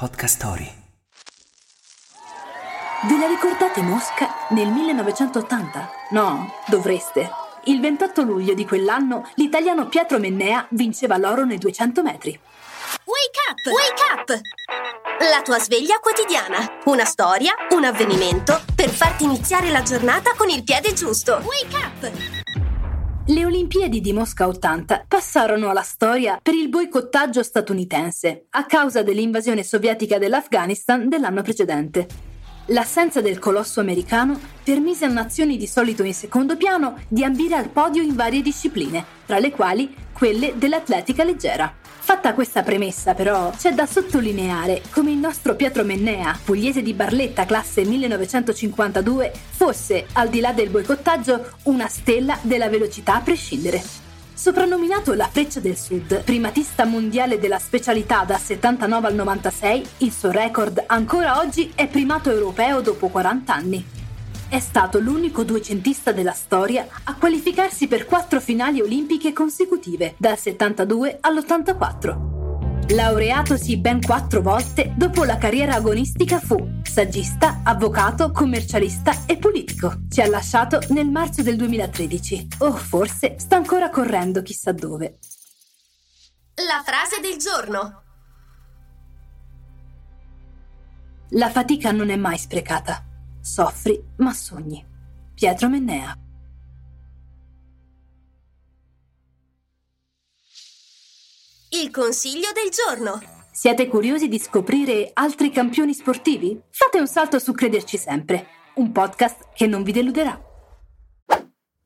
Podcast Story. Ve la ricordate Mosca nel 1980? No, dovreste. Il 28 luglio di quell'anno l'italiano Pietro Mennea vinceva l'oro nei 200 metri. Wake up! Wake up! La tua sveglia quotidiana. Una storia, un avvenimento per farti iniziare la giornata con il piede giusto. Wake up! Le Olimpiadi di Mosca 80 passarono alla storia per il boicottaggio statunitense a causa dell'invasione sovietica dell'Afghanistan dell'anno precedente. L'assenza del colosso americano permise a nazioni di solito in secondo piano di ambire al podio in varie discipline, tra le quali quelle dell'atletica leggera. Fatta questa premessa, però, c'è da sottolineare come il nostro Pietro Mennea, pugliese di Barletta classe 1952, fosse, al di là del boicottaggio, una stella della velocità a prescindere. Soprannominato la Freccia del Sud, primatista mondiale della specialità dal 79 al 96, il suo record ancora oggi è primato europeo dopo 40 anni. È stato l'unico duecentista della storia a qualificarsi per quattro finali olimpiche consecutive, dal 72 all'84. Laureatosi ben quattro volte, dopo la carriera agonistica fu saggista, avvocato, commercialista e politico. Ci ha lasciato nel marzo del 2013. O forse sta ancora correndo chissà dove. La frase del giorno. La fatica non è mai sprecata. Soffri, ma sogni. Pietro Mennea. Il consiglio del giorno. Siete curiosi di scoprire altri campioni sportivi? Fate un salto su Crederci Sempre, un podcast che non vi deluderà.